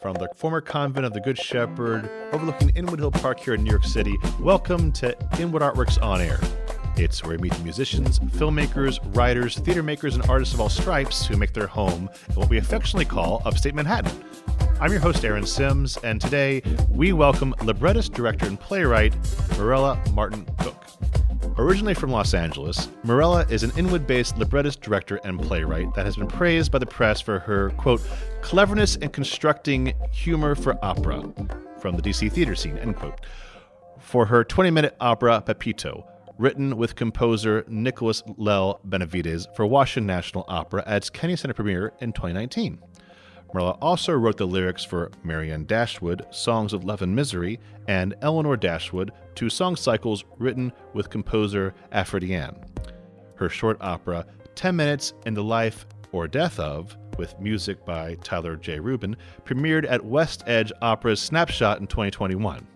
from the former convent of the Good Shepherd overlooking Inwood Hill Park here in New York City. Welcome to Inwood Artworks On Air. It's where we meet the musicians, filmmakers, writers, theater makers, and artists of all stripes who make their home in what we affectionately call upstate Manhattan. I'm your host, Aaron Sims, and today we welcome librettist, director, and playwright Mirella Martin Cook. Originally from Los Angeles, Mirella is an Inwood based librettist, director, and playwright that has been praised by the press for her, quote, cleverness in constructing humor for opera from the DC theater scene, end quote. For her 20 minute opera, Pepito, written with composer Nicholas Lell Benavides for Washington National Opera at its Kennedy Center premiere in 2019. Mirella also wrote the lyrics for Marianne Dashwood, Songs of Love and Misery, and Elinor Dashwood, two song cycles written with composer Aphrodisian. Her short opera, 10 Minutes in the Life or Death of, with music by Tyler J. Rubin, premiered at West Edge Opera's Snapshot in 2021.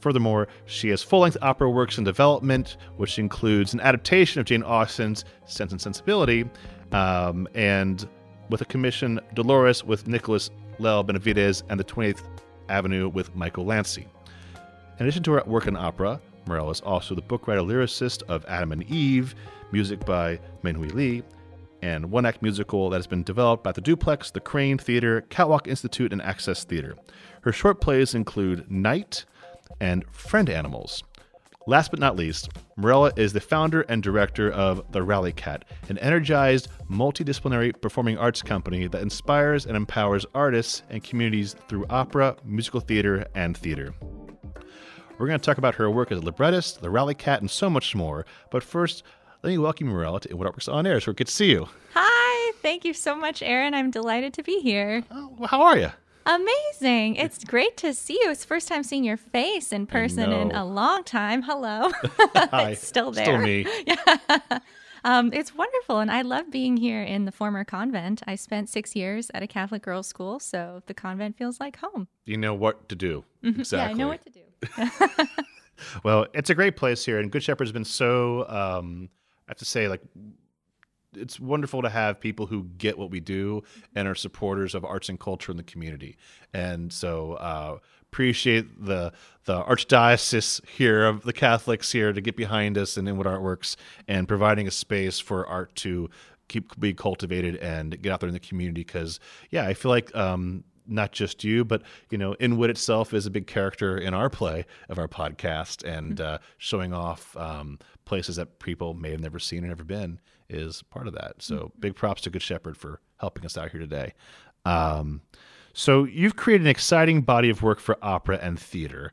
Furthermore, she has full length opera works in development, which includes an adaptation of Jane Austen's Sense and Sensibility um, and with a commission Dolores with Nicholas Lell Benavides and the 20th Avenue with Michael Lancy. In addition to her work in opera, Mirella is also the book writer lyricist of Adam and Eve, music by Minhui Lee, and one act musical that has been developed by the Duplex, the Crane Theater, Catwalk Institute, and Access Theater. Her short plays include Night and Friend Animals. Last but not least, Mirella is the founder and director of The Rally Cat, an energized, multidisciplinary performing arts company that inspires and empowers artists and communities through opera, musical theater, and theater. We're going to talk about her work as a librettist, The Rally Cat, and so much more. But first, let me welcome Mirella to Inwood Works On Air. So good to see you. Hi, thank you so much, Aaron. I'm delighted to be here. Oh, well, how are you? Amazing. It's great to see you. It's first time seeing your face in person in a long time. Hello. Hi. it's still there. Still me. Yeah. Um, it's wonderful. And I love being here in the former convent. I spent six years at a Catholic girls' school, so the convent feels like home. You know what to do. Exactly. Yeah, I know what to do. Well, it's a great place here, and Good Shepherd has been so. Um, I have to say, like, it's wonderful to have people who get what we do and are supporters of arts and culture in the community. And so, uh, appreciate the the archdiocese here of the Catholics here to get behind us and Inwood Artworks and providing a space for art to keep be cultivated and get out there in the community. Because yeah, I feel like um, not just you, but you know, Inwood itself is a big character in our play of our podcast, and uh, showing off um, places that people may have never seen or never been is part of that. So, big props to Good Shepherd for helping us out here today. Um, so, you've created an exciting body of work for opera and theater.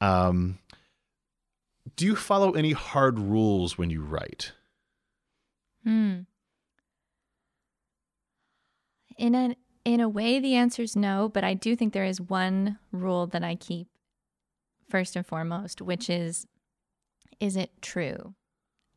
Um, do you follow any hard rules when you write? Hmm. In a in a way, the answer is no, but I do think there is one rule that I keep first and foremost, which is is it true?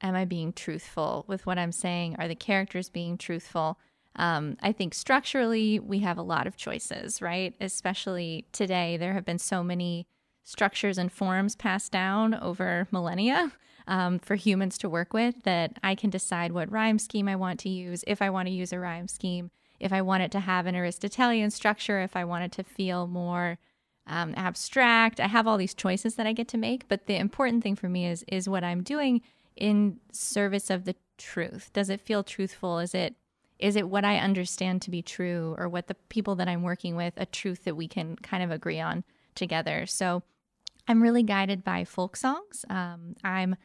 Am I being truthful with what I'm saying? Are the characters being truthful? Um, I think structurally, we have a lot of choices, right? Especially today, there have been so many structures and forms passed down over millennia um, for humans to work with that I can decide what rhyme scheme I want to use, if I want to use a rhyme scheme, if I want it to have an Aristotelian structure, if I want it to feel more um, abstract. I have all these choices that I get to make, but the important thing for me is is what I'm doing in service of the truth. Does it feel truthful? Is it is it what I understand to be true, or what the people that I'm working with a truth that we can kind of agree on together? So I'm really guided by folk songs. Um, I'm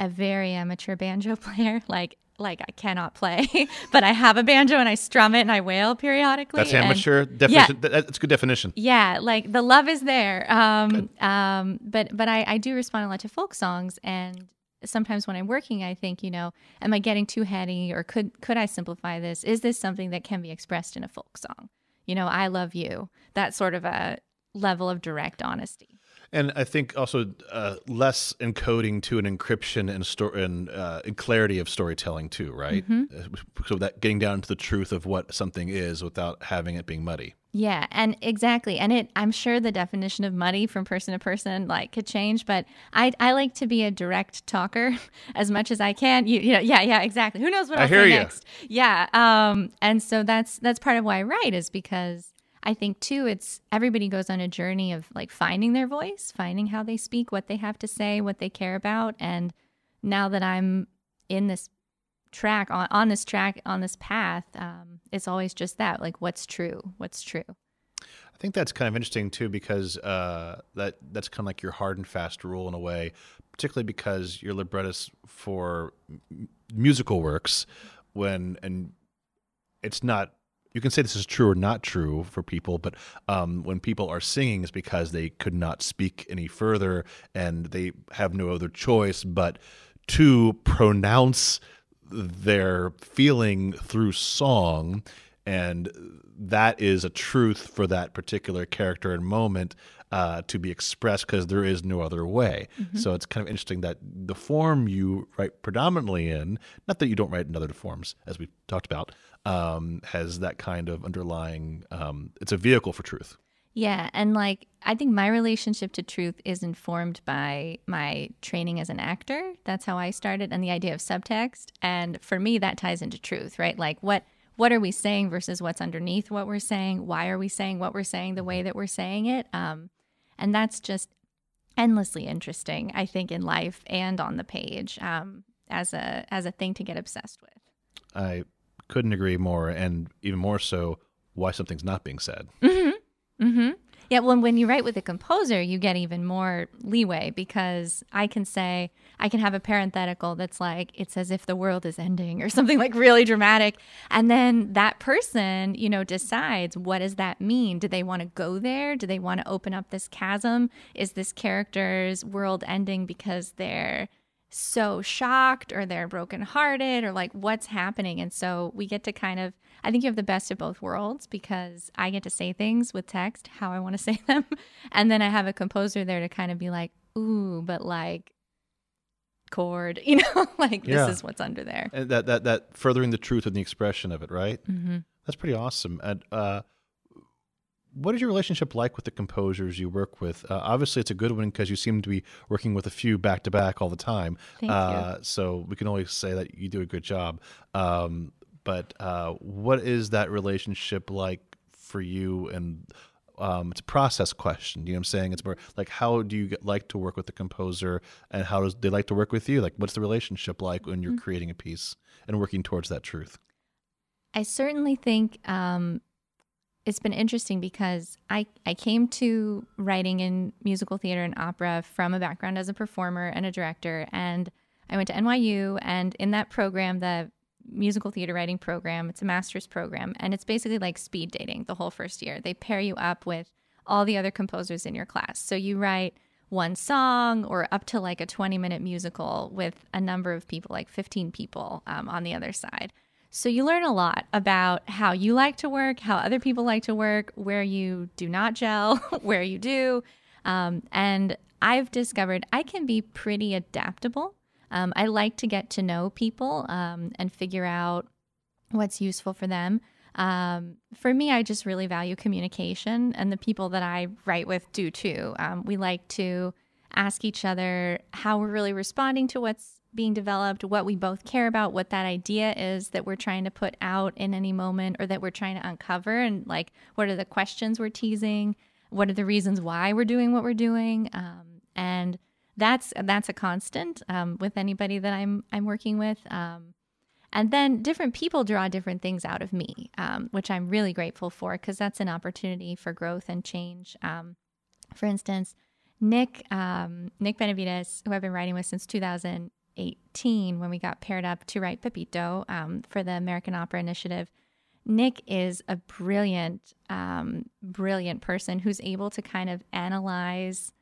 a very amateur banjo player. Like like I cannot play, but I have a banjo and I strum it and I wail periodically. That's and- amateur definition. that- That's a good definition. yeah, like the love is there. Um, um, but but I, I do respond a lot to folk songs, and sometimes when I'm working, I think, you know, am I getting too heady, or could could I simplify this? Is this something that can be expressed in a folk song? You know, I love you. That sort of a level of direct honesty. And I think also uh, less encoding to an encryption and, sto- and, uh, and clarity of storytelling too, right? Uh, So that getting down to the truth of what something is without having it being muddy. Yeah, and exactly. And it I'm sure the definition of muddy from person to person like could change, but I I like to be a direct talker as much as I can. You, you know, yeah, yeah, exactly. Who knows what I I'll hear say you. next. Yeah. Um and so that's that's part of why I write is because I think too, it's everybody goes on a journey of like finding their voice, finding how they speak, what they have to say, what they care about. And now that I'm in this track, on, on this track, on this path, um, it's always just that like, what's true? What's true? I think that's kind of interesting too, because uh, that that's kind of like your hard and fast rule in a way, particularly because you're librettist for musical works, when and it's not you can say this is true or not true for people, but um, when people are singing, it's because they could not speak any further and they have no other choice but to pronounce their feeling through song. And that is a truth for that particular character and moment uh, to be expressed because there is no other way. Mm-hmm. So it's kind of interesting that the form you write predominantly in, not that you don't write in other forms, as we talked about, um, has that kind of underlying. Um, it's a vehicle for truth. Yeah, and like I think my relationship to truth is informed by my training as an actor. That's how I started, and the idea of subtext. And for me, that ties into truth, right? Like what what are we saying versus what's underneath what we're saying? Why are we saying what we're saying the way that we're saying it? Um, and that's just endlessly interesting, I think, in life and on the page um, as a as a thing to get obsessed with. I couldn't agree more, and even more so, why something's not being said. Mm-hmm. Mm-hmm. Yeah, well, when you write with a composer, you get even more leeway because I can say, I can have a parenthetical that's like, it's as if the world is ending or something like really dramatic. And then that person, you know, decides what does that mean? Do they want to go there? Do they want to open up this chasm? Is this character's world ending because they're so shocked or they're brokenhearted or like what's happening. And so we get to kind of, I think you have the best of both worlds because I get to say things with text how I want to say them. And then I have a composer there to kind of be like, ooh, but like chord, you know, like yeah. this is what's under there. And that, that, that furthering the truth and the expression of it, right? Mm-hmm. That's pretty awesome. And, uh, what is your relationship like with the composers you work with? Uh, obviously, it's a good one because you seem to be working with a few back to back all the time. Thank uh, you. So we can always say that you do a good job. Um, but uh, what is that relationship like for you? And um, it's a process question. You know what I'm saying? It's more like how do you get, like to work with the composer, and how does they like to work with you? Like, what's the relationship like when you're mm-hmm. creating a piece and working towards that truth? I certainly think um, it's been interesting because I, I came to writing in musical theater and opera from a background as a performer and a director. And I went to NYU, and in that program, the musical theater writing program, it's a master's program, and it's basically like speed dating the whole first year. They pair you up with all the other composers in your class. So you write one song or up to like a 20 minute musical with a number of people, like 15 people um, on the other side. So you learn a lot about how you like to work, how other people like to work, where you do not gel, where you do. Um, and I've discovered I can be pretty adaptable. Um, I like to get to know people um, and figure out what's useful for them. Um, for me, I just really value communication, and the people that I write with do too. Um, we like to ask each other how we're really responding to what's being developed, what we both care about, what that idea is that we're trying to put out in any moment or that we're trying to uncover, and like what are the questions we're teasing, what are the reasons why we're doing what we're doing, um, and that's that's a constant um, with anybody that I'm I'm working with. Um, and then different people draw different things out of me, um, which I'm really grateful for because that's an opportunity for growth and change. Um, for instance, Nick um, Nick Benavides, who I've been writing with since 2018, when we got paired up to write Pepito um, for the American Opera Initiative. Nick is a brilliant, brilliant person who's able to kind of analyze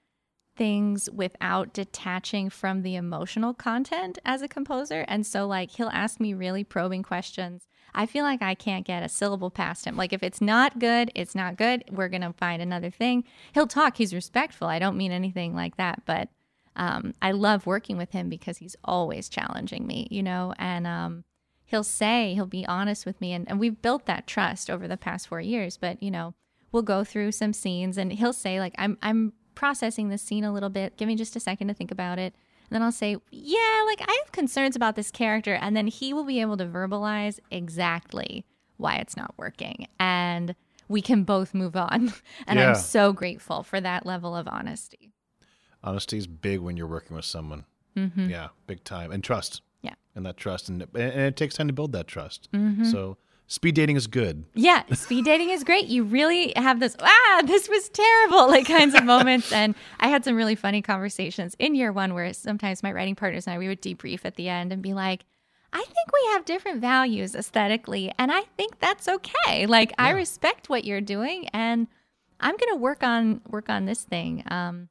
things without detaching from the emotional content as a composer. And so, like, he'll ask me really probing questions. I feel like I can't get a syllable past him. Like, if it's not good, it's not good. We're going to find another thing. He'll talk, he's respectful. I don't mean anything like that, but um, I love working with him because he's always challenging me, you know, and um, he'll say, he'll be honest with me. And, and we've built that trust over the past four years, but, you know, we'll go through some scenes and he'll say, like, I'm, I'm processing this scene a little bit. Give me just a second to think about it. And then I'll say, yeah, like, I have concerns about this character. And then he will be able to verbalize exactly why it's not working. And we can both move on. And Yeah. I'm so grateful for that level of honesty. Honesty is big when you're working with someone. hmm Yeah, big time. And trust. Yeah. And that trust. And, and it takes time to build that trust. hmm So speed dating is good. Yeah, speed dating is great. You really have this, ah, this was terrible, like kinds of moments. And I had some really funny conversations in year one where sometimes my writing partners and I, we would debrief at the end and be like, I think we have different values aesthetically, and I think that's okay. Like I respect what you're doing, and I'm gonna work on work on this thing. Um,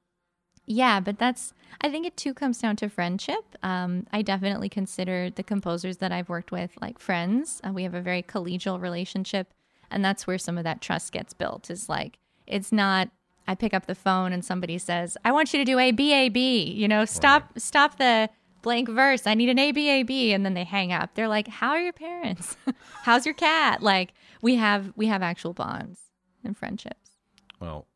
yeah, but that's I think it too comes down to friendship. Um, I definitely consider the composers that I've worked with like friends. Uh, we have a very collegial relationship, and that's where some of that trust gets built. Is like it's not. I pick up the phone and somebody says, "I want you to do A B A B." You know, stop stop the blank verse. I need an A B A B, and then they hang up. They're like, "How are your parents? How's your cat?" Like we have we have actual bonds and friendships. Well,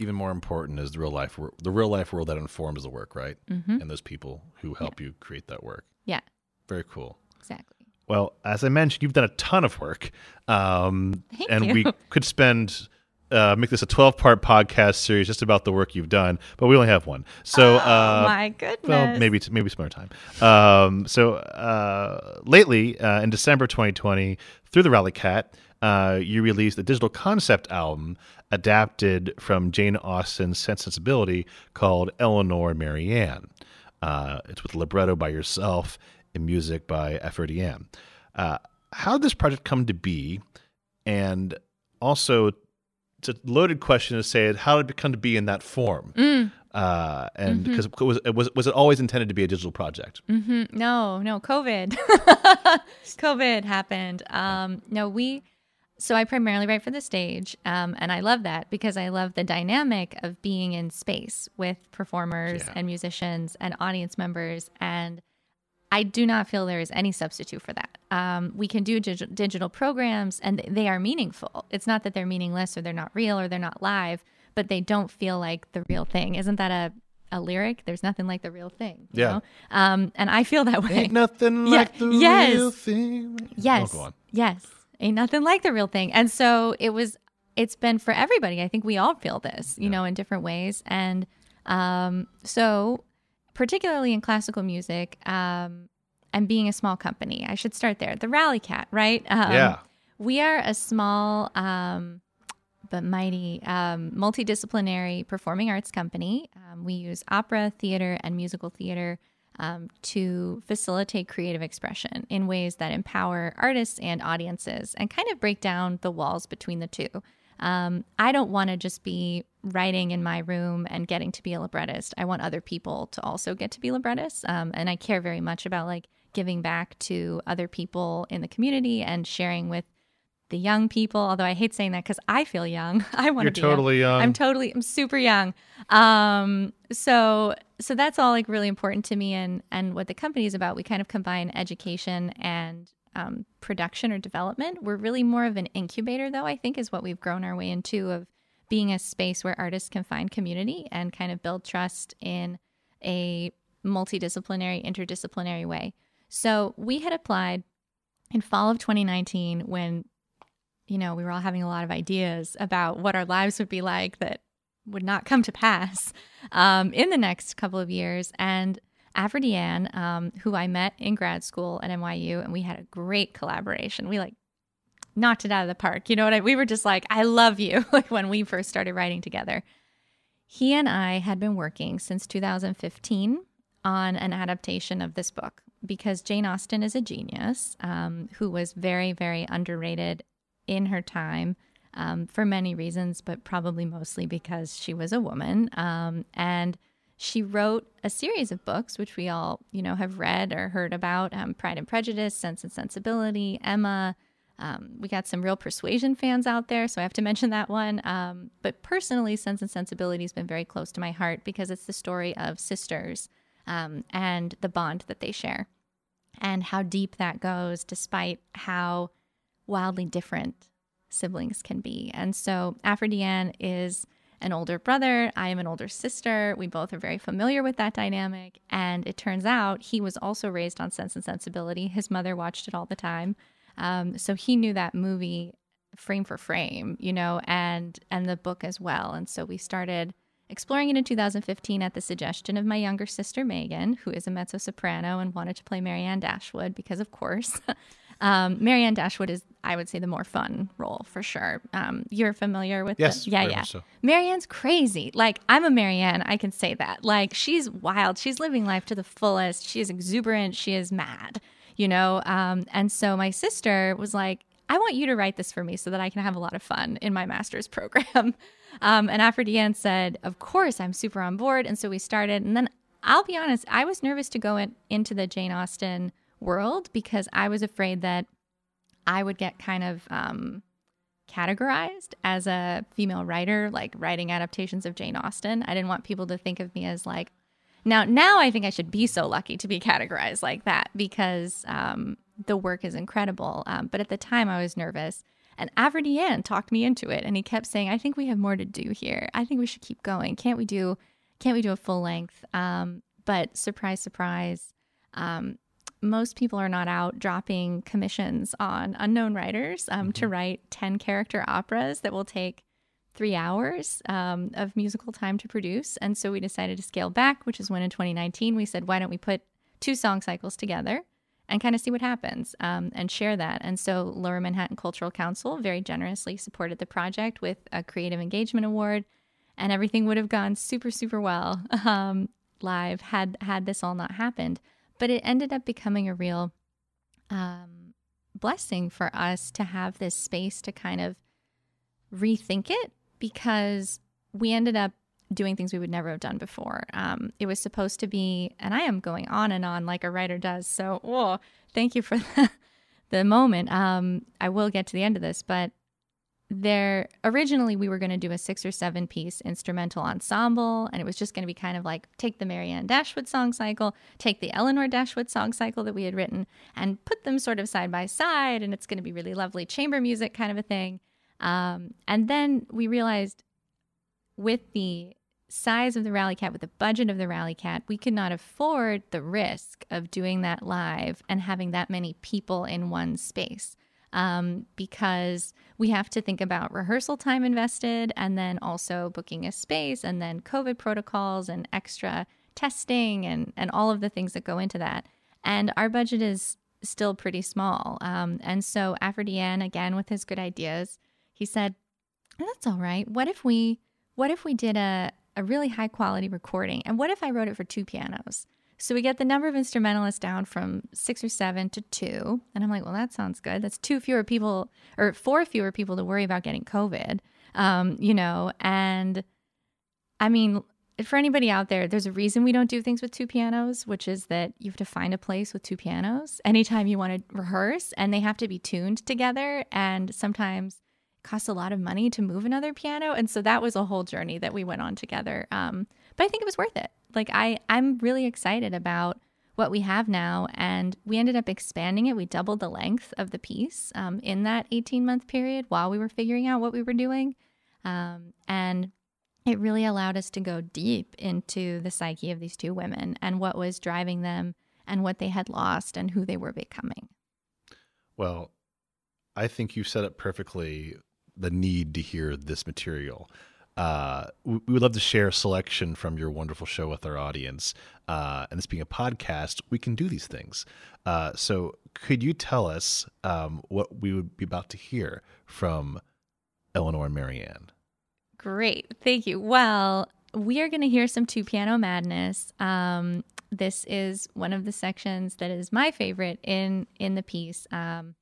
even more important is the real life, wor- the real life world that informs the work, right? hmm And those people who help you create that work. Yeah, Very cool. exactly. Well, as I mentioned, you've done a ton of work, um, Thank and you. we could spend uh, make this a twelve part podcast series just about the work you've done, but we only have one. So, oh uh, my goodness. well, maybe t- maybe some other time. Um, so, uh, lately, uh, in December 2020, through the Rally Cat, uh, you released a digital concept album adapted from Jane Austen's Sense Sensibility called Elinor Marianne. Uh, it's with libretto by yourself and music by Effordian. Uh, how did this project come to be? And also, it's a loaded question to say, how did it come to be in that form? Mm, uh, and because was was was it always intended to be a digital project? hmm No, no, COVID. COVID happened. Um, no, we. So I primarily write for the stage, um, and I love that because I love the dynamic of being in space with performers Yeah. and musicians and audience members, and I do not feel there is any substitute for that. Um, we can do dig- digital programs, and they are meaningful. It's not that they're meaningless or they're not real or they're not live, but they don't feel like the real thing. Isn't that a a lyric? There's nothing like the real thing. you Yeah. know? Um, and I feel that way. Ain't nothing Yeah, like the yes. real thing. Yes. Oh, go on. Yes. Ain't nothing like the real thing. And so it was it's been for everybody. I think we all feel this, you Yeah. know, in different ways. And um so particularly in classical music, um and being a small company, I should start there. The Rally Cat, right? Um, yeah. we are a small um, but mighty um, multidisciplinary performing arts company. Um, we use opera, theater, and musical theater um, to facilitate creative expression in ways that empower artists and audiences and kind of break down the walls between the two. Um, I don't want to just be writing in my room and getting to be a librettist. I want other people to also get to be librettists. Um, and I care very much about like giving back to other people in the community and sharing with the young people. Although I hate saying that because I feel young. I want to be young. totally young. I'm totally I'm super young. Um so so that's all like really important to me and and what the company is about. We kind of combine education and um, production or development. We're really more of an incubator though, I think is what we've grown our way into of being a space where artists can find community and kind of build trust in a multidisciplinary, interdisciplinary way. So we had applied in fall of 2019 when you know, we were all having a lot of ideas about what our lives would be like that would not come to pass um, in the next couple of years. And Afra Deanne, um, who I met in grad school at NYU, and we had a great collaboration. We like knocked it out of the park. You know what I we were just like, I love you, like when we first started writing together. He and I had been working since 2015 on an adaptation of this book because Jane Austen is a genius um, who was very, very underrated in her time um, for many reasons, but probably mostly because she was a woman. Um, and she wrote a series of books, which we all, you know, have read or heard about um, Pride and Prejudice, Sense and Sensibility, Emma. Um, we got some real persuasion fans out there, so I have to mention that one. Um, but personally, Sense and Sensibility has been very close to my heart because it's the story of sisters um, and the bond that they share and how deep that goes, despite how wildly different siblings can be. And so Aphrodite is an older brother. I am an older sister. We both are very familiar with that dynamic. And it turns out he was also raised on Sense and Sensibility. His mother watched it all the time. Um, so he knew that movie frame for frame, you know, and and the book as well. And so we started exploring it in 2015 at the suggestion of my younger sister Megan, who is a mezzo soprano and wanted to play Marianne Dashwood because, of course, um, Marianne Dashwood is, I would say, the more fun role for sure. Um, you're familiar with yes, the, yeah, yeah. So. Marianne's crazy. Like I'm a Marianne, I can say that. Like she's wild. She's living life to the fullest. She is exuberant. She is mad. You know, um, and so my sister was like, I want you to write this for me so that I can have a lot of fun in my master's program. Um, and Aphrodite said, Of course, I'm super on board. And so we started. And then I'll be honest, I was nervous to go in, into the Jane Austen world because I was afraid that I would get kind of um, categorized as a female writer, like writing adaptations of Jane Austen. I didn't want people to think of me as like, now, now I think I should be so lucky to be categorized like that because um, the work is incredible. Um, but at the time, I was nervous. And Averdian talked me into it, and he kept saying, "I think we have more to do here. I think we should keep going. Can't we do? Can't we do a full length?" Um, but surprise, surprise, um, most people are not out dropping commissions on unknown writers um, mm-hmm. to write ten character operas that will take three hours um, of musical time to produce. And so we decided to scale back, which is when in 2019 we said, "Why don't we put two song cycles together?" and kind of see what happens um, and share that. And so Lower Manhattan Cultural Council very generously supported the project with a Creative Engagement Award, and everything would have gone super, super well um, live had had this all not happened. But it ended up becoming a real um, blessing for us to have this space to kind of rethink it because we ended up doing things we would never have done before. Um, it was supposed to be, and I am going on and on like a writer does. So, oh, thank you for the, the moment. Um, I will get to the end of this, but there originally we were going to do a six or seven piece instrumental ensemble and it was just going to be kind of like take the marianne dashwood song cycle take the eleanor dashwood song cycle that we had written and put them sort of side by side and it's going to be really lovely chamber music kind of a thing um, and then we realized with the size of the Rally Cat, with the budget of the Rally Cat, we could not afford the risk of doing that live and having that many people in one space. Um, because we have to think about rehearsal time invested and then also booking a space and then COVID protocols and extra testing and, and all of the things that go into that. And our budget is still pretty small. Um, and so Aphrodite, again, with his good ideas, he said, that's all right. What if we what if we did a, a really high quality recording. And what if I wrote it for two pianos? So we get the number of instrumentalists down from six or seven to two. And I'm like, well, that sounds good. That's two fewer people or four fewer people to worry about getting COVID, um, you know? And I mean, for anybody out there, there's a reason we don't do things with two pianos, which is that you have to find a place with two pianos anytime you want to rehearse and they have to be tuned together. And sometimes it costs a lot of money to move another piano and so that was a whole journey that we went on together um, but i think it was worth it like i i'm really excited about what we have now and we ended up expanding it. We doubled the length of the piece um, in that 18 month period while we were figuring out what we were doing. Um, and it really allowed us to go deep into the psyche of these two women and what was driving them and what they had lost and who they were becoming. Well I think you set up perfectly the need to hear this material. Uh, we, we would love to share a selection from your wonderful show with our audience. Uh, and this being a podcast, we can do these things. Uh, so, could you tell us um, what we would be about to hear from Elinor and Marianne? Great. Thank you. Well, we are going to hear some two piano madness. Um, this is one of the sections that is my favorite in in the piece. Um,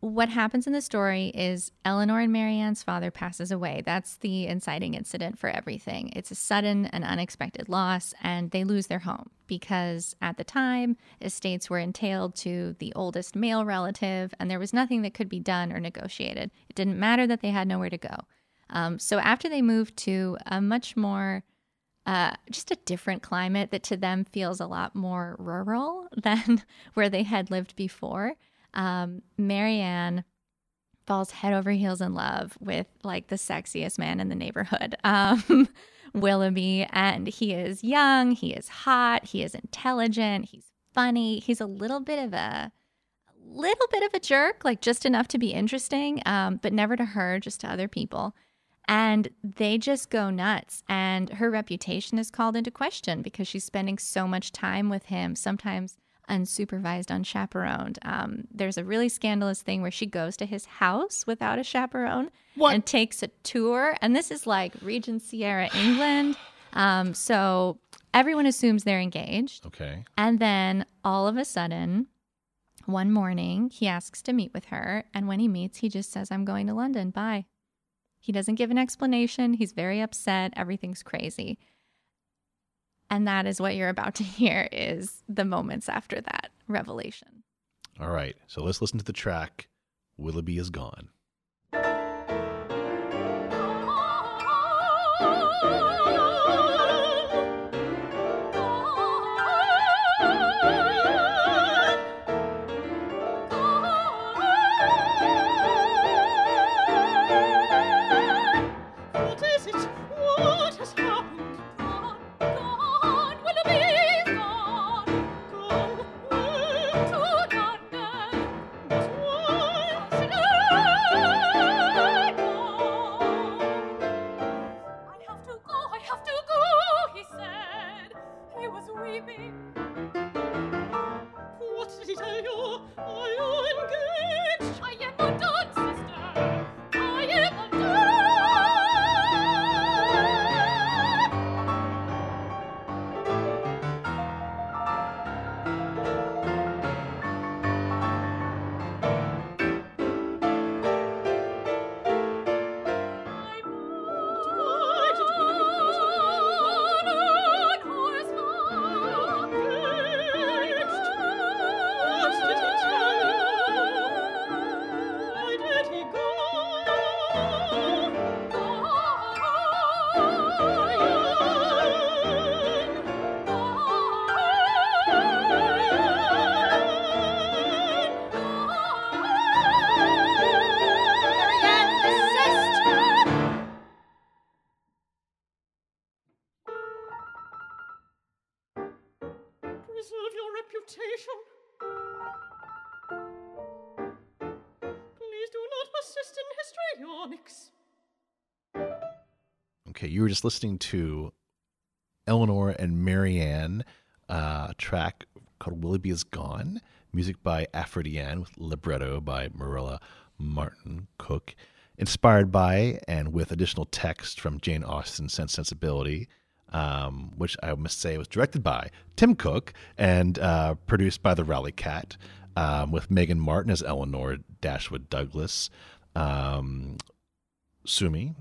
what happens in the story is Elinor and Marianne's father passes away. That's the inciting incident for everything. It's a sudden and unexpected loss, and they lose their home because at the time, estates were entailed to the oldest male relative, and there was nothing that could be done or negotiated. It didn't matter that they had nowhere to go. Um, so after they moved to a much more uh, just a different climate that to them feels a lot more rural than where they had lived before um, Marianne falls head over heels in love with like the sexiest man in the neighborhood, um, Willoughby. And he is young, he is hot, he is intelligent, he's funny, he's a little bit of a, little bit of a jerk, like just enough to be interesting, um, but never to her, just to other people. And they just go nuts. And her reputation is called into question because she's spending so much time with him, sometimes unsupervised, unchaperoned. Um, there's a really scandalous thing where she goes to his house without a chaperone What? and takes a tour. And this is like Regency era England. Um, so everyone assumes they're engaged. Okay. And then all of a sudden, one morning, he asks to meet with her. And when he meets, he just says, I'm going to London. Bye. He doesn't give an explanation. He's very upset. Everything's crazy. And that is what you're about to hear is the moments after that revelation. All right. So let's listen to the track Willoughby is Gone. Oh, You were just listening to Elinor and Marianne, uh, a track called Willoughby is Gone, music by Aphrodite with libretto by Mirella Martin Cook, inspired by and with additional text from Jane Austen's Sense Sensibility, um, which I must say was directed by Tim Cook and uh, produced by the Rally Cat, um, with Megan Martin as Eleanor Dashwood Douglas, um, Sumi,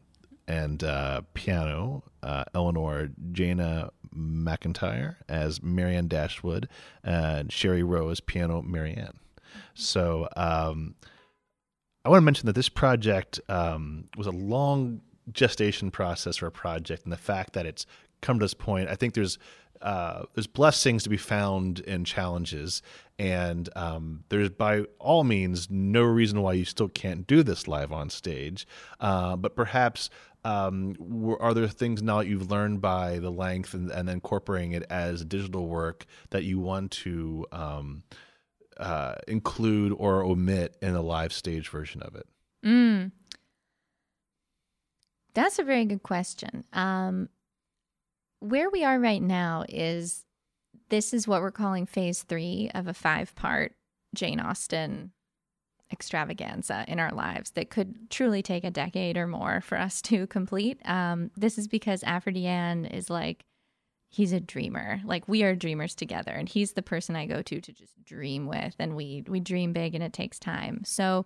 and uh, piano, uh, Eleanor Jana McIntyre as Marianne Dashwood, and Sherry Rowe as piano Marianne. So um, I want to mention that this project um, was a long gestation process for a project, and the fact that it's come to this point, I think there's uh, there's blessings to be found in challenges, and um, there's by all means no reason why you still can't do this live on stage. Uh, but perhaps um, were- are there things now that you've learned by the length and, and incorporating it as digital work that you want to um, uh, include or omit in a live stage version of it? Mm. That's a very good question. Um, where we are right now is this is what we're calling phase three of a five part Jane Austen extravaganza in our lives that could truly take a decade or more for us to complete. Um, this is because Aphrodite is like, he's a dreamer. Like we are dreamers together, and he's the person I go to to just dream with, and we we dream big, and it takes time. So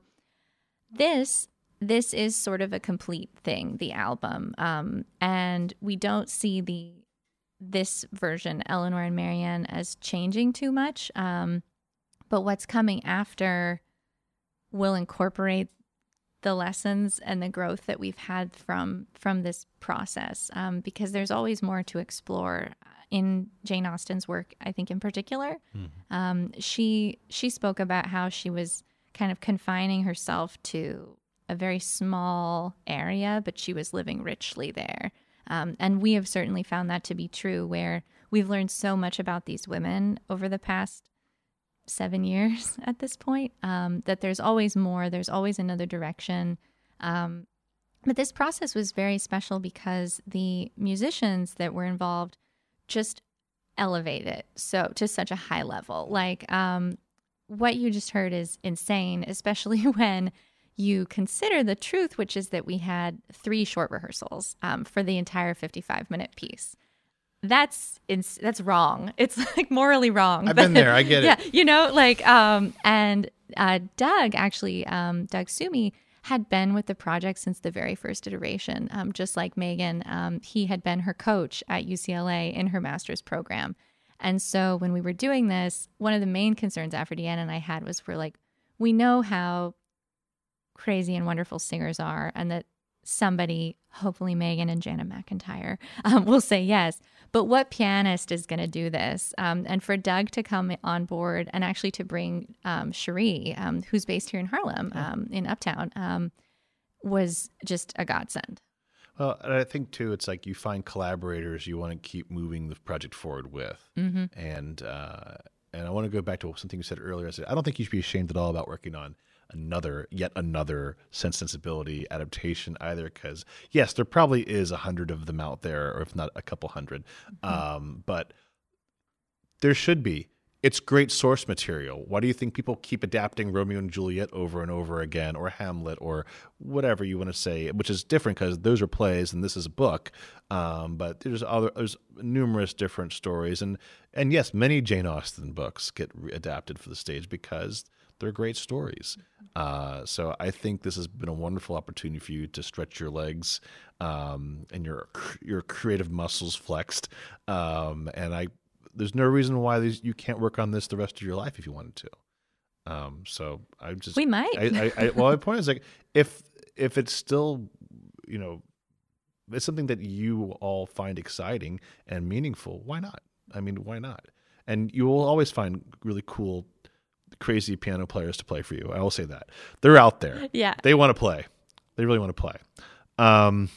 this this is sort of a complete thing, the album, um, and we don't see the this version, Elinor and Marianne, as changing too much. Um, but what's coming after will incorporate the lessons and the growth that we've had from from this process um, because there's always more to explore in Jane Austen's work I think in particular. Um, she she spoke about how she was kind of confining herself to a very small area but she was living richly there. Um, and we have certainly found that to be true where we've learned so much about these women over the past seven years at this point. Um, that there's always more. There's always another direction. Um, but this process was very special because the musicians that were involved just elevate it so to such a high level. Like um, what you just heard is insane, especially when you consider the truth, which is that we had three short rehearsals um, for the entire 55 minute piece. That's ins- that's wrong. It's like morally wrong. I've been there. I get it. yeah, you know, like um, and uh, Doug actually, um, Doug Sumi had been with the project since the very first iteration. Um, just like Megan, um, he had been her coach at UCLA in her master's program. And so when we were doing this, one of the main concerns after Deanna and I had was we're like, we know how crazy and wonderful singers are, and that somebody, hopefully Megan and Jana McIntyre, um, will say yes. But what pianist is going to do this? Um, and for Doug to come on board and actually to bring um, Cherie, um, who's based here in Harlem, um, in Uptown, um, was just a godsend. Well, I think too, it's like you find collaborators you want to keep moving the project forward with, Mm-hmm. and uh, and I want to go back to something you said earlier. I said I don't think you should be ashamed at all about working on another, yet another sense sensibility adaptation either, because yes, there probably is a hundred of them out there, or if not a couple 100 um, but there should be. It's great source material. Why do you think people keep adapting Romeo and Juliet over and over again, or Hamlet, or whatever you want to say? Which is different because those are plays and this is a book. Um, but there's other there's numerous different stories, and and yes, many Jane Austen books get adapted for the stage because they're great stories. Uh, so I think this has been a wonderful opportunity for you to stretch your legs um, and your your creative muscles flexed. Um, and I there's no reason why these, you can't work on this the rest of your life if you wanted to. Um, so I just We might. I, I, I well, my point is like if if it's still you know it's something that you all find exciting and meaningful, why not? I mean, why not? And you will always find really cool, crazy piano players to play for you. I will say that they're out there. yeah. They want to play. They really want to play. Um,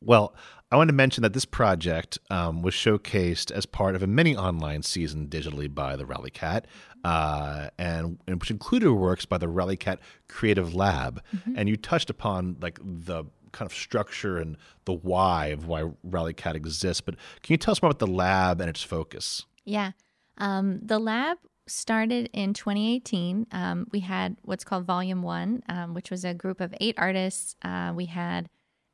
well, I want to mention that this project um, was showcased as part of a mini online season digitally by the Rally Cat, uh, and, and which included works by the Rally Cat Creative Lab. And you touched upon like the kind of structure and the why of why Rally Cat exists. But can you tell us more about the lab and its focus? Yeah. Um, the lab started in 2018. Um, we had what's called Volume One, um, which was a group of eight artists. Uh, we had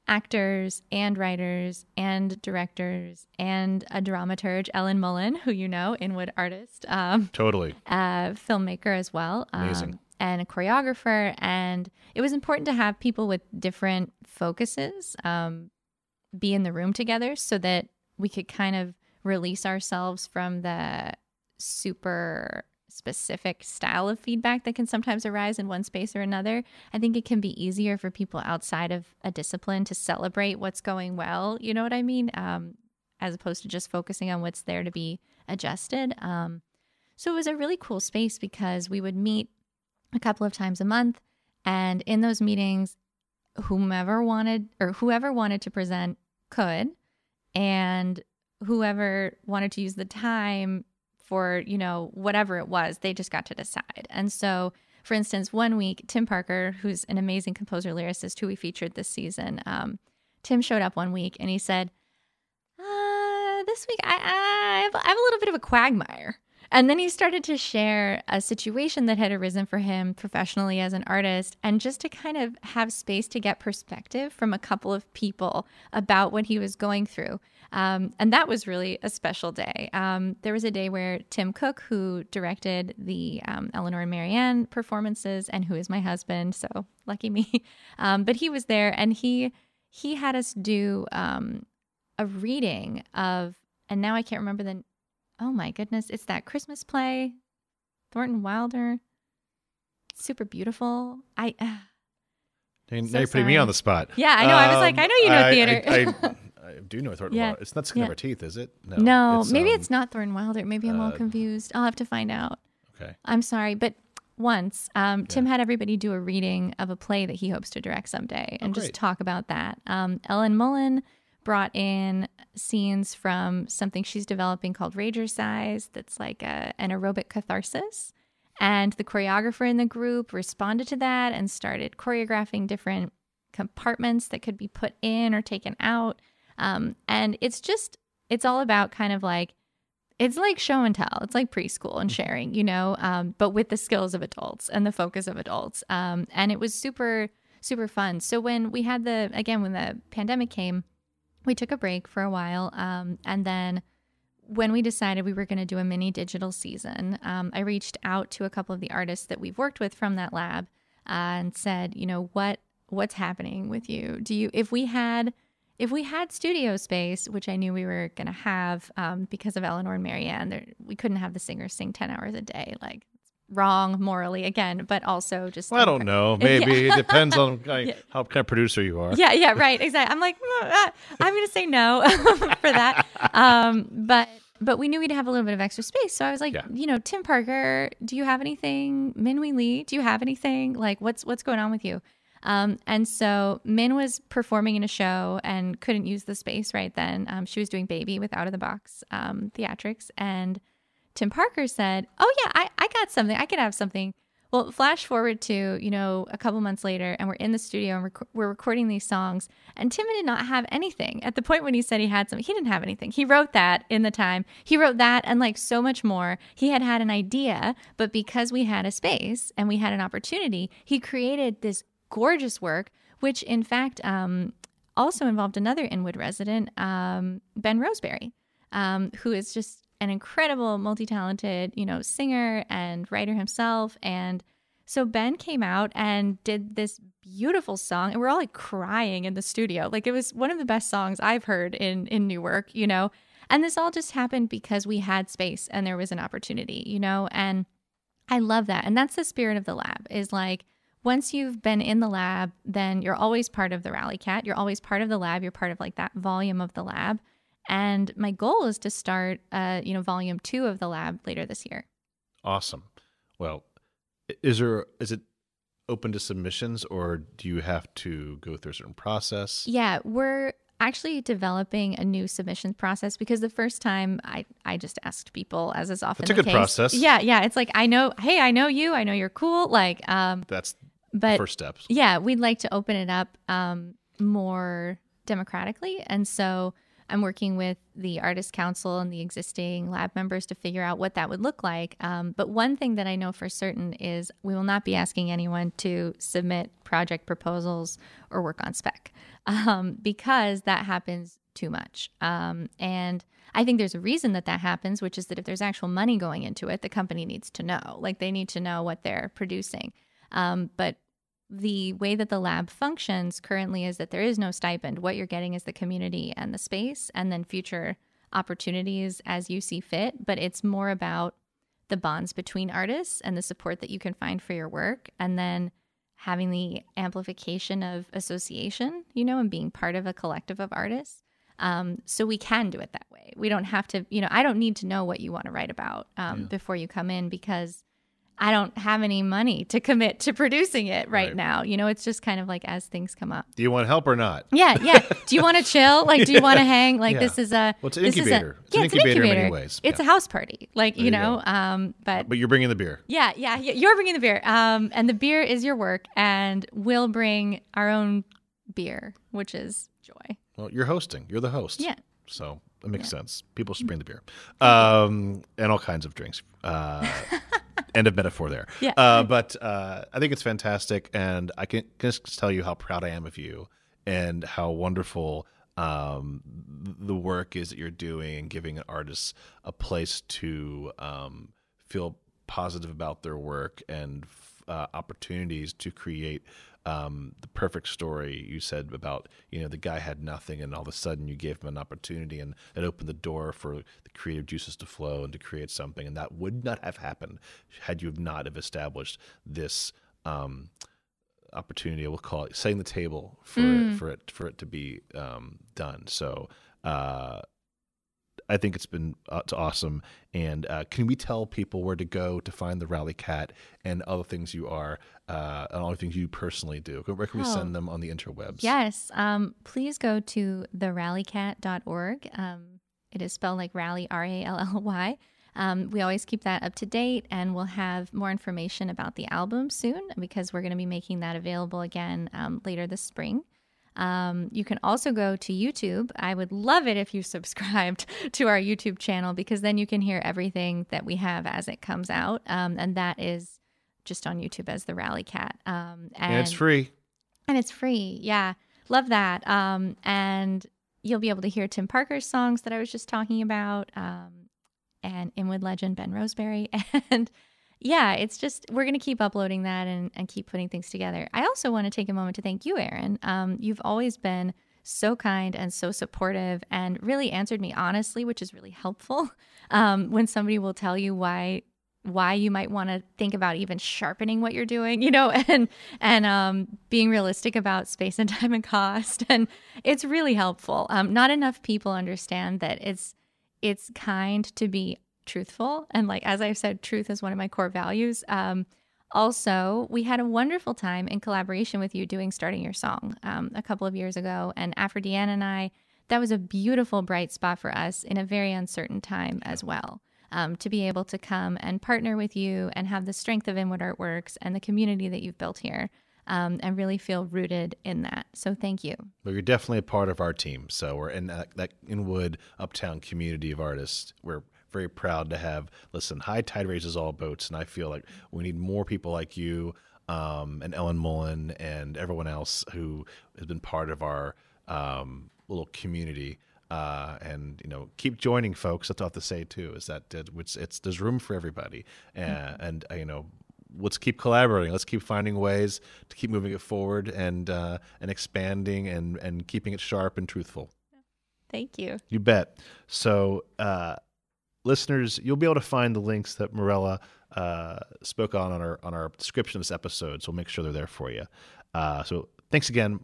actors and writers and directors and a dramaturge, Ellen Mullen, who you know, Inwood artist, um, Totally. a filmmaker as well. um, Amazing. and a choreographer. And it was important to have people with different focuses um, be in the room together so that we could kind of release ourselves from the super specific style of feedback that can sometimes arise in one space or another. I think it can be easier for people outside of a discipline to celebrate what's going well. You know what I mean? Um, as opposed to just focusing on what's there to be adjusted. Um, so it was a really cool space because we would meet a couple of times a month. And in those meetings, whomever wanted or whoever wanted to present could. And whoever wanted to use the time for, you know, whatever it was, they just got to decide. And so, for instance, one week, Tim Parker, who's an amazing composer lyricist who we featured this season, um, Tim showed up one week and he said, uh, this week I, I, have, I have a little bit of a quagmire. And then he started to share a situation that had arisen for him professionally as an artist, and just to kind of have space to get perspective from a couple of people about what he was going through. Um, and that was really a special day. Um, there was a day where Tim Cook, who directed the um, Elinor and Marianne performances, and who is my husband, so lucky me, um, but he was there, and he he had us do um, a reading of, and now I can't remember the oh my goodness, it's that Christmas play, Thornton Wilder. Super beautiful. I uh, Now So you're putting me on the spot. Yeah, I know. I was like, I know you know I- theater. I, I, I do know Thornton Yeah. Wilder. It's not Skin Yeah. of Our Teeth, is it? no, maybe um, it's not Thornton Wilder. Maybe I'm all uh, confused. I'll have to find out. Okay. I'm sorry, but once um, Tim had everybody do a reading of a play that he hopes to direct someday, and just talk about that. Um, Ellen Mullen brought in scenes from something she's developing called Rager Size, that's like a, an aerobic catharsis. And the choreographer in the group responded to that and started choreographing different compartments that could be put in or taken out. Um, and it's just, it's all about kind of like, it's like show and tell. It's like preschool and sharing, you know, um, but with the skills of adults and the focus of adults. Um, and it was super, super fun. So when we had the, again, when the pandemic came, we took a break for a while. Um, and then when we decided we were going to do a mini digital season, um, I reached out to a couple of the artists that we've worked with from that lab uh, and said, you know, what what's happening with you? Do you if we had if we had studio space, which I knew we were going to have um, because of Elinor and Marianne, we couldn't have the singers sing ten hours a day. Like wrong morally again, but also just Well, I don't know. Maybe it depends on like, Yeah. how kind of producer you are. yeah, yeah, right, exactly. I'm like, "Mm, ah, I'm going to say no for that. Um, but but we knew we'd have a little bit of extra space, so I was like, Yeah. you know, Tim Parker, do you have anything? Minwee Lee, do you have anything? Like, what's what's going on with you? Um, and so Min was performing in a show and couldn't use the space right then. Um, she was doing Baby with Out of the Box um, theatrics, and Tim Parker said, "Oh yeah, I, I got something. I could have something." Well, flash forward to you know a couple months later, and we're in the studio and rec- we're recording these songs, and Tim did not have anything at the point when he said he had something. He didn't have anything. He wrote that in the time. He wrote that and like so much more. He had had an idea, but because we had a space and we had an opportunity, he created this gorgeous work, which in fact um, also involved another Inwood resident, um, Ben Roseberry, um, who is just an incredible, multi-talented, you know, singer and writer himself. And so Ben came out and did this beautiful song, and we're all like crying in the studio. Like it was one of the best songs I've heard in in Newark, you know. And this all just happened because we had space and there was an opportunity, you know. And I love that. And that's the spirit of the lab is like once you've been in the lab, then you're always part of the Rally Cat. You're always part of the lab. You're part of like that volume of the lab. And my goal is to start, uh, you know, volume two of the lab later this year. Awesome. Well, is there is it open to submissions or do you have to go through a certain process? Yeah, we're actually developing a new submissions process because the first time I, I just asked people, as is often That's a the good case. process. Yeah, yeah. It's like I know, hey, I know you, I know you're cool. Like, um, That's but first steps. yeah, we'd like to open it up um, more democratically. And so I'm working with the Artist Council and the existing lab members to figure out what that would look like. Um, but one thing that I know for certain is we will not be asking anyone to submit project proposals or work on spec um, because that happens too much. Um, and I think there's a reason that that happens, which is that if there's actual money going into it, the company needs to know. Like they need to know what they're producing. Um, but the way that the lab functions currently is that there is no stipend. What you're getting is the community and the space, and then future opportunities as you see fit. But it's more about the bonds between artists and the support that you can find for your work, and then having the amplification of association, you know, and being part of a collective of artists. Um, so we can do it that way. We don't have to, you know, I don't need to know what you want to write about um, before you come in because I don't have any money to commit to producing it right, Right. now. You know, it's just kind of like as things come up. Do you want help or not? Yeah, yeah. do you want to chill? Like, do you want to hang? Like, Yeah. this is a Well, it's an this is a- incubator. It's an incubator in many ways. It's Yeah. a house party, like There you know. Um, but But you're bringing the beer. yeah, yeah, yeah, you're bringing the beer. Um, and the beer is your work, and we'll bring our own beer, which is joy. Well, you're hosting. You're the host. Yeah. So it makes sense. People should bring the beer. Um, and all kinds of drinks. Uh, end of metaphor there. Yeah. Uh, but uh, I think it's fantastic. And I can just tell you how proud I am of you and how wonderful um, the work is that you're doing and giving artists a place to um, feel positive about their work and uh, opportunities to create um, the perfect story you said about you know the guy had nothing and all of a sudden you gave him an opportunity and it opened the door for the creative juices to flow and to create something. And that would not have happened had you not have established this um, opportunity we'll call it setting the table for it, for it for it to be um, done. So uh, I think it's been uh, it's awesome. And uh, can we tell people where to go to find the Rally Cat and other things you are uh, and all the things you personally do? Where can we Oh. send them on the interwebs? Yes. Um, please go to therallycat.org. Um, it is spelled like rally, R A L L Y. Um, we always keep that up to date, and we'll have more information about the album soon because we're going to be making that available again um, later this spring. Um, you can also go to YouTube. I would love it if you subscribed to our YouTube channel because then you can hear everything that we have as it comes out. Um, and that is just on YouTube as the Rally Cat. Um, And it's free. and it's free. Yeah, love that. Um, and you'll be able to hear Tim Parker's songs that I was just talking about, um, and Inwood legend Ben Roseberry, and yeah, it's just we're gonna keep uploading that and, and keep putting things together. I also want to take a moment to thank you, Aaron. Um, you've always been so kind and so supportive, and really answered me honestly, which is really helpful. Um, when somebody will tell you why why you might want to think about even sharpening what you're doing, you know, and and um, being realistic about space and time and cost, and it's really helpful. Um, not enough people understand that it's it's kind to be truthful, and like as I've said, truth is one of my core values. Um, also, we had a wonderful time in collaboration with you doing starting your song um, a couple of years ago, and after Deanna and I, that was a beautiful bright spot for us in a very uncertain time as well um, to be able to come and partner with you and have the strength of Inwood Artworks and the community that you've built here um, and really feel rooted in that. So thank you. Well, you're definitely a part of our team. So we're in that, that Inwood Uptown community of artists. We're very proud to have. Listen, high tide raises all boats, and I feel like we need more people like you um, and Ellen Mullen and everyone else who has been part of our um, little community. Uh, and you know, keep joining, folks. That's all I have to say too. Is that it's, it's there's room for everybody, uh, and uh, you know, let's keep collaborating. Let's keep finding ways to keep moving it forward and uh, and expanding and and keeping it sharp and truthful. Thank you. You bet. So, uh, listeners, you'll be able to find the links that Mirella uh, spoke on on our on our description of this episode. So we'll make sure they're there for you. Uh, so thanks again.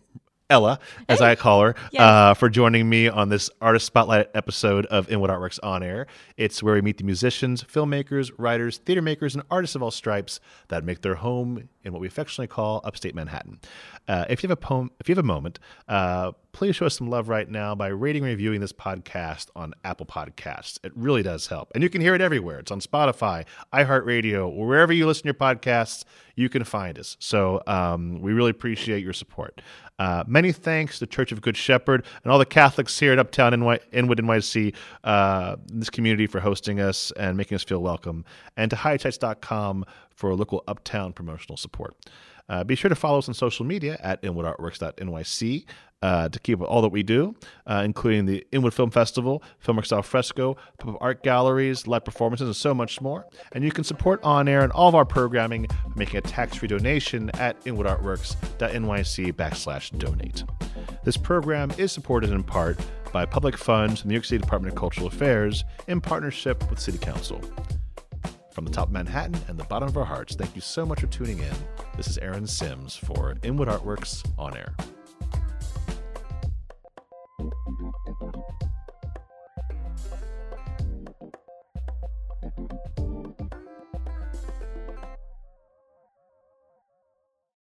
Ella, as I call her, Yes. uh, for joining me on this Artist Spotlight episode of Inwood Artworks On Air. It's where we meet the musicians, filmmakers, writers, theater makers, and artists of all stripes that make their home in what we affectionately call upstate Manhattan. Uh, if you have a poem, if you have a moment, uh, please show us some love right now by rating and reviewing this podcast on Apple Podcasts. It really does help, and you can hear it everywhere. It's on Spotify, iHeartRadio, wherever you listen to your podcasts. You can find us. So um, we really appreciate your support. Uh, many thanks to Church of Good Shepherd and all the Catholics here at Uptown NY- Inwood NYC, uh, this community for hosting us and making us feel welcome, and to hightights.com for local Uptown promotional support. Uh, be sure to follow us on social media at inwoodartworks.nyc uh, to keep up all that we do, uh, including the Inwood Film Festival, Filmworks Fresco, pop-up art galleries, live performances, and so much more. And you can support On Air and all of our programming by making a tax-free donation at inwoodartworks.nyc backslash donate. This program is supported in part by public funds the New York City Department of Cultural Affairs in partnership with City Council. From the top of Manhattan and the bottom of our hearts, thank you so much for tuning in. This is Aaron Sims for Inwood Artworks On Air.